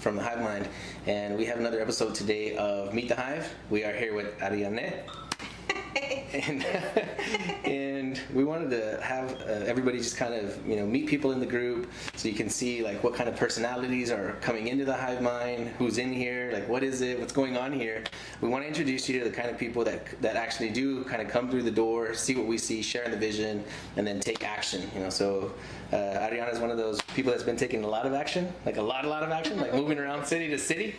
from the Hive Mind, and we have another episode today of Meet the Hive. We are here with Arianné. and, and we wanted to have uh, everybody just kind of you know meet people in the group so you can see like what kind of personalities are coming into the hive mind who's in here like what is it what's going on here. We want to introduce you to the kind of people that that actually do kind of come through the door see what we see share the vision and then take action you know. So uh, Ariana is one of those people that's been taking a lot of action like a lot a lot of action like moving around city to city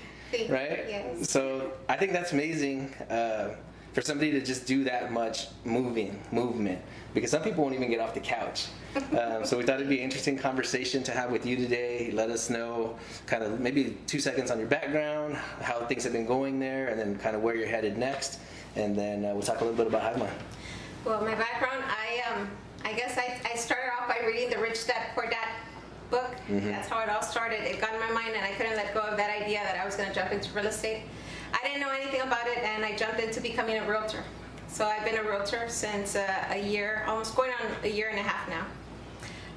right? Yes. so I think that's amazing uh, for somebody to just do that much moving movement because some people won't even get off the couch um, so we thought it'd be an interesting conversation to have with you today let us know kind of maybe two seconds on your background how things have been going there and then kind of where you're headed next and then uh, we'll talk a little bit about Hivemind. Well, my background, I um, I guess I, I started off by reading the Rich Dad Poor Dad book. That's how it all started. It got in my mind, and I couldn't let go of that idea that I was going to jump into real estate. I didn't know anything about it, and I jumped into becoming a realtor. So I've been a realtor since uh, a year, almost going on a year and a half now.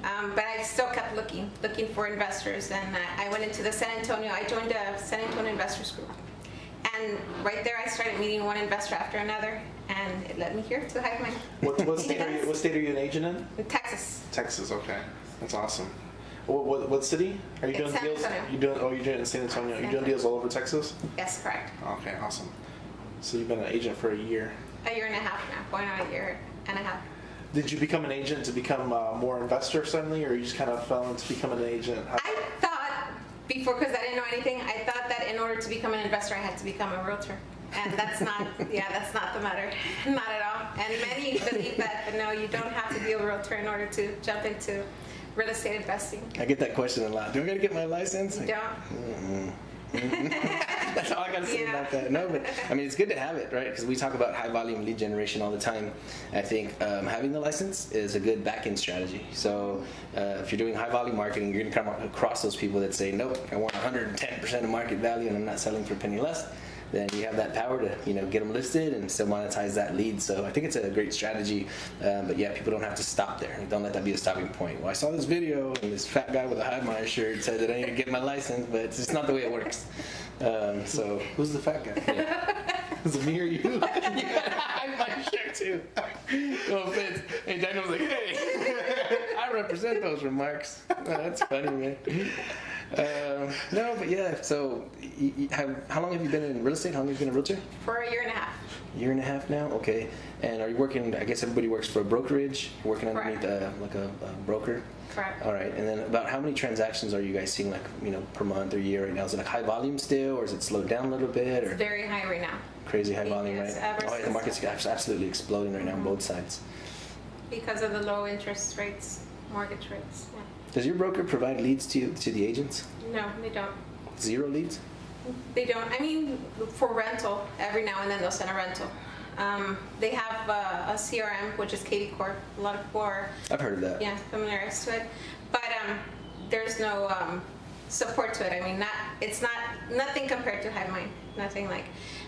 Um, but I still kept looking, looking for investors, and I, I went into the San Antonio. I joined a San Antonio Investors Group, and right there I started meeting one investor after another, and it led me here to Hive Mind. What, what, state are you, Yes. what state are you an agent in? In Texas. Texas. Okay, that's awesome. What, what, what city are you It's doing San deals? Antonio. You doing? Oh, you're doing it in San Antonio. San You're doing Antonio. deals all over Texas. Yes, correct. Okay, awesome. So you've been an agent for a year. A year and a half now, going on a year and a half. Did you become an agent to become uh, more investor suddenly, or you just kind of fell into becoming an agent? How- I thought before, because I didn't know anything, I thought that in order to become an investor, I had to become a realtor. And that's not, yeah, that's not the matter. Not at all. And many believe that, but no, you don't have to be a realtor in order to jump into real estate investing. I get that question a lot. Do I gotta get my license? You don't. That's all I gotta say Yeah. about that. No, but I mean, it's good to have it, right? Because we talk about high volume lead generation all the time. I think um, having the license is a good back end strategy. So uh, if you're doing high volume marketing, you're gonna come across those people that say, nope, I want 110% of market value and I'm not selling for a penny less. Then you have that power to you know get them listed and still monetize that lead. So I think it's a great strategy. Um, but yeah, people don't have to stop there. Don't let that be a stopping point. Well, I saw this video and this fat guy with a Hive Mind shirt said that I need to get my license, but it's just not the way it works. Um, so Who's the fat guy? Is it me or you? I my shirt too. No offense. And Daniel's like, hey, Represent those remarks. Oh, that's funny, man. Um, no, but yeah. So, you, you have, how long have you been in real estate? How long have you been a realtor? For a year and a half. Year and a half now. Okay. And are you working? I guess everybody works for a brokerage. You're working underneath uh, like a, a broker. Correct. All right. And then about how many transactions are you guys seeing, like you know, per month or year right now? Is it like high volume still, or is it slowed down a little bit, or? Very high right now. crazy high volume, right? Oh, yeah, the market's absolutely exploding right now on both sides. Because of the low interest rates, mortgage rates. Yeah. Does your broker provide leads to to the agents? No, they don't. Zero leads? They don't. I mean, for rental, every now and then they'll send a rental. Um, they have uh, a CRM, which is kvCORE. A lot of people are, I've heard of that. yeah, familiar to it. But um, there's no um, support to it. I mean, not it's not nothing compared to HiveMind. Nothing like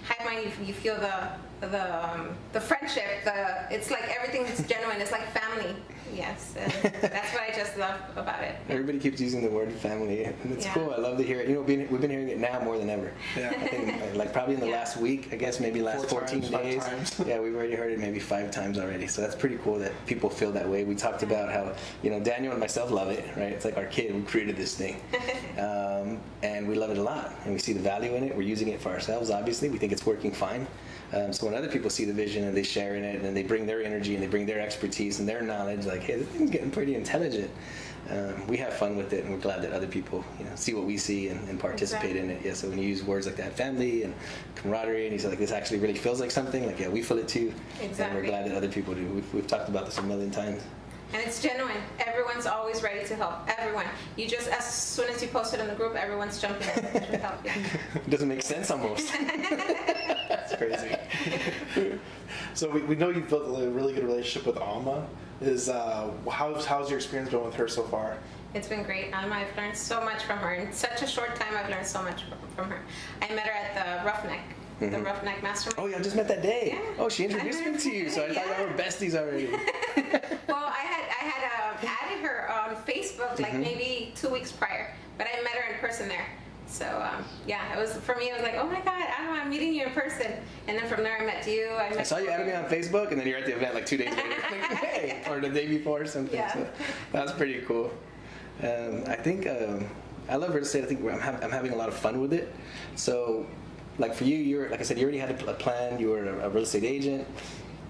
HiveMind. You, you feel the the um, the friendship. The it's like everything everything's genuine. It's like family. Yes, and that's what I just love about it. Everybody keeps using the word family, and it's Yeah. cool. I love to hear it. You know, we've been, we've been hearing it now more than ever. Yeah. I think, uh, like probably in the Yeah. last week, I guess maybe last Four 14 times, five days. times. yeah, we've already heard it maybe five times already. So that's pretty cool that people feel that way. We talked about how you know Daniel and myself love it, right? It's like our kid. We created this thing, um, and we love it a lot, and we see the value in it. We're using it for ourselves. Obviously, we think it's working fine. Um, so when other people see the vision and they share in it and they bring their energy and they bring their expertise and their knowledge, like, hey, this thing's getting pretty intelligent. Um, we have fun with it, and we're glad that other people, you know, see what we see and, and participate in it. Yeah. So when you use words like that, family and camaraderie, and you say like this actually really feels like something, like yeah, we feel it too, and we're glad that other people do. We've, we've talked about this a million times. And it's genuine. Everyone's always ready to help. Everyone. You just as soon as you post it in the group, everyone's jumping in to help you. It doesn't make sense almost. That's crazy. So we, we know you've built a really good relationship with Alma. Is uh, how's how's your experience been with her so far? It's been great. Um, I've learned so much from her. In such a short time, I've learned so much from, from her. I met her at the Roughneck, the Roughneck Mastermind. Oh yeah, I just met that day. Yeah. Oh, she introduced me to you, so I thought Yeah. y'all were besties already. Well, I had I had um, added her on Facebook like maybe two weeks prior, but I met her in person there. So um, yeah, it was for me. It was like, oh my God, I I'm meeting you in person. And then from there, I met you. I, met I saw you added me on Facebook, and then you're at the event like two days later. Like, hey, or the day before or something. Yeah. So that's pretty cool. Um, I think um, I love real estate. I think I'm, ha- I'm having a lot of fun with it. So, like for you, you're like I said, you already had a, plan. You were a, a real estate agent.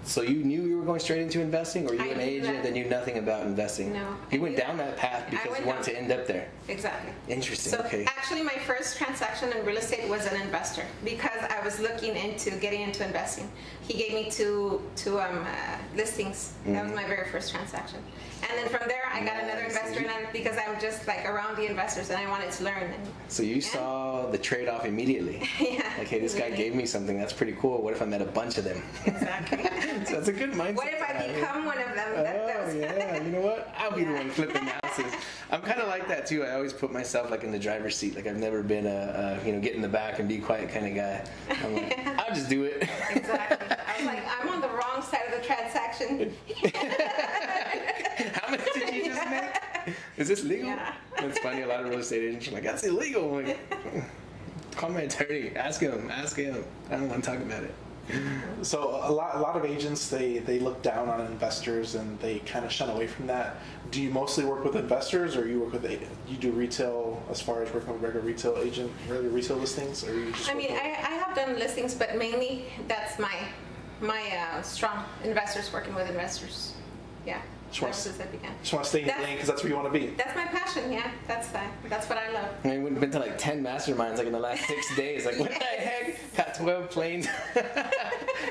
So you knew you were going straight into investing, or you I were an agent that. that knew nothing about investing? No, You I went down that. that path because you wanted down- to end up there. Exactly. Interesting. So okay. actually, my first transaction in real estate was an investor because I was looking into getting into investing. He gave me two two um, uh, listings. That was my very first transaction. And then from there, I got another investor, and I, because I'm just like around the investors, and I wanted to learn. And, So you saw the trade-off immediately. yeah. Like, hey, this guy gave me something. That's pretty cool. What if I met a bunch of them? Exactly. so that's a good mindset. what if I become one of them? That, Oh was- yeah, you know what? I'll be the one flipping I'm kind of like that too. I always put myself like in the driver's seat. Like I've never been a, a you know get in the back and be quiet kind of guy. I'm like, I'll just do it. Exactly. I was like, I'm on the wrong side of the transaction. How much did you just make? Is this legal? Yeah. That's funny. A lot of real estate agents are like, that's illegal. I'm like, call my attorney. Ask him. Ask him. I don't want to talk about it. So a lot, a lot of agents they, they look down on investors and they kind of shun away from that. Do you mostly work with investors, or you work with a- you do retail as far as working with regular retail agent, regular retail listings, or you just? I mean, I, I have done listings, but mainly that's my my uh, strong investors working with investors. Yeah, Just wanna ever s- since I began. just want to stay in your That's- lane because that's where you want to be. That's my passion. Yeah, that's uh, that's what I love. I mean, we've been to like 10 masterminds like in the last six days. Like, what the heck? Got 12 planes.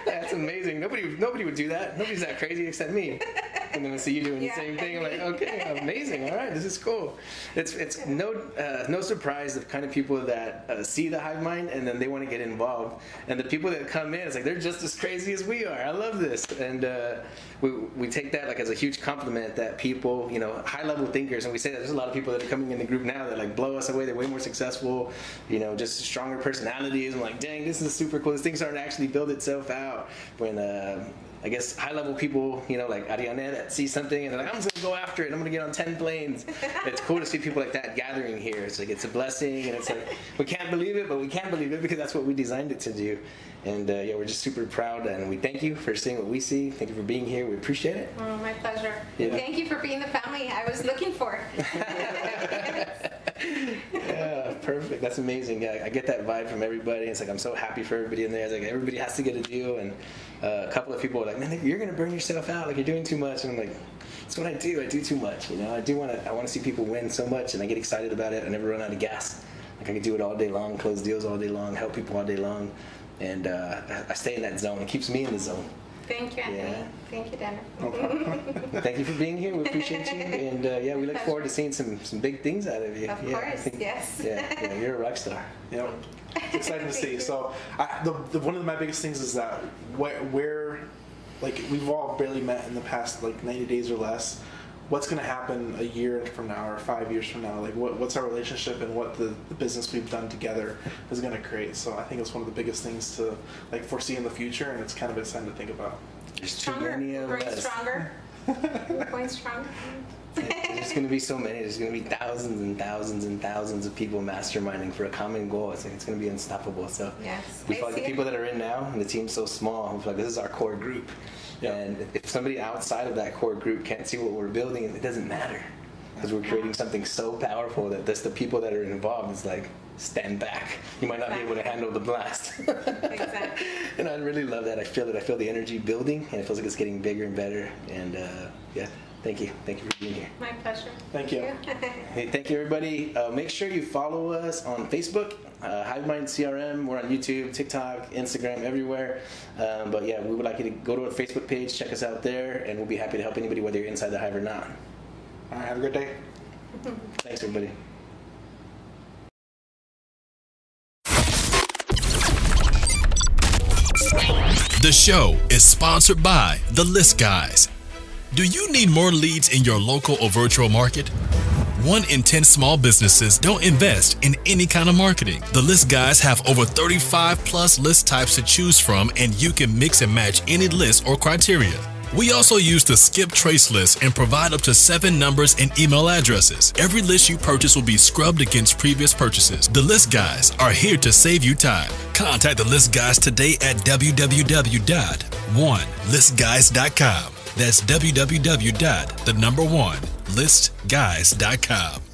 That's amazing. Nobody, nobody would do that. Nobody's that crazy except me. And then I see you doing Yeah, the same thing. I'm like, okay, amazing. All right, this is cool. It's it's no uh, no surprise the kind of people that uh, see the hive mind and then they want to get involved. And the people that come in, it's like they're just as crazy as we are. I love this, and uh, we we take that like as a huge compliment that people, you know, high level thinkers, and we say that there's a lot of people that are coming in the group now that like blow us away. They're way more successful, you know, just stronger personalities. I'm like, dang, this is super cool. This thing starting to actually build itself out. When uh, I guess high level people, you know, like Arianné that see something and they're like, I'm just gonna go after it. I'm gonna get on 10 planes. it's cool to see people like that gathering here. It's like, it's a blessing and it's like, we can't believe it, but we can't believe it because that's what we designed it to do. And uh, yeah, we're just super proud and we thank you for seeing what we see. Thank you for being here. We appreciate it. Oh, my pleasure. Yeah. Thank you for being the family I was looking for. Perfect. That's amazing. Yeah, I get that vibe from everybody. It's like I'm so happy for everybody in there. It's like everybody has to get a deal, and uh, a couple of people are like, "Man, you're gonna burn yourself out. Like you're doing too much." And I'm like, "That's what I do. I do too much. You know, I do want to. I want to see people win so much, and I get excited about it. I never run out of gas. Like I can do it all day long, close deals all day long, help people all day long, and uh, I stay in that zone. It keeps me in the zone. Thank you, Anthony. Yeah. Thank you, Dana. Thank you for being here. We appreciate you, and uh, yeah, we look forward to seeing some some big things out of you. Of yeah, course, think- yes. Yeah, yeah, you're a rock star. Yep. It's exciting to see. So, I, the, the one of my biggest things is that where, where, like, we've all barely met in the past like 90 days or less. What's going to happen a year from now or five years from now? Like, what, what's our relationship and what the, the business we've done together is going to create? So I think it's one of the biggest things to like foresee in the future, and it's kind of exciting to think about. There's too Stronger. many of Growing us. stronger. Going stronger. There's going to be so many. There's going to be thousands and thousands and thousands of people masterminding for a common goal. It's like it's going to be unstoppable. So Yes, we I feel like the see it. people that are in now, and the team's so small. We feel like this is our core group. Yeah. And if somebody outside of that core group can't see what we're building, it doesn't matter because we're creating something so powerful that just the people that are involved is like stand back. You might not be able to handle the blast. Exactly. and I really love that. I feel it. I feel the energy building, and it feels like it's getting bigger and better. And uh, yeah, thank you. Thank you for being here. My pleasure. Thank you. Hey, thank you, everybody. Uh, make sure you follow us on Facebook, uh, HiveMind CRM. We're on YouTube, TikTok, Instagram, everywhere. Um, but yeah, we would like you to go to our Facebook page, check us out there, and we'll be happy to help anybody, whether you're inside the hive or not. All right, have a good day. Thanks, everybody. The show is sponsored by The List Guys. Do you need more leads in your local or virtual market? One in 10 small businesses don't invest in any kind of marketing. The List Guys have over 35 plus list types to choose from, and you can mix and match any list or criteria. We also use the skip trace list and provide up to seven numbers and email addresses. Every list you purchase will be scrubbed against previous purchases. The List Guys are here to save you time. Contact the List Guys today at www.onelistguys.com. That's www.thenumber1listguys.com.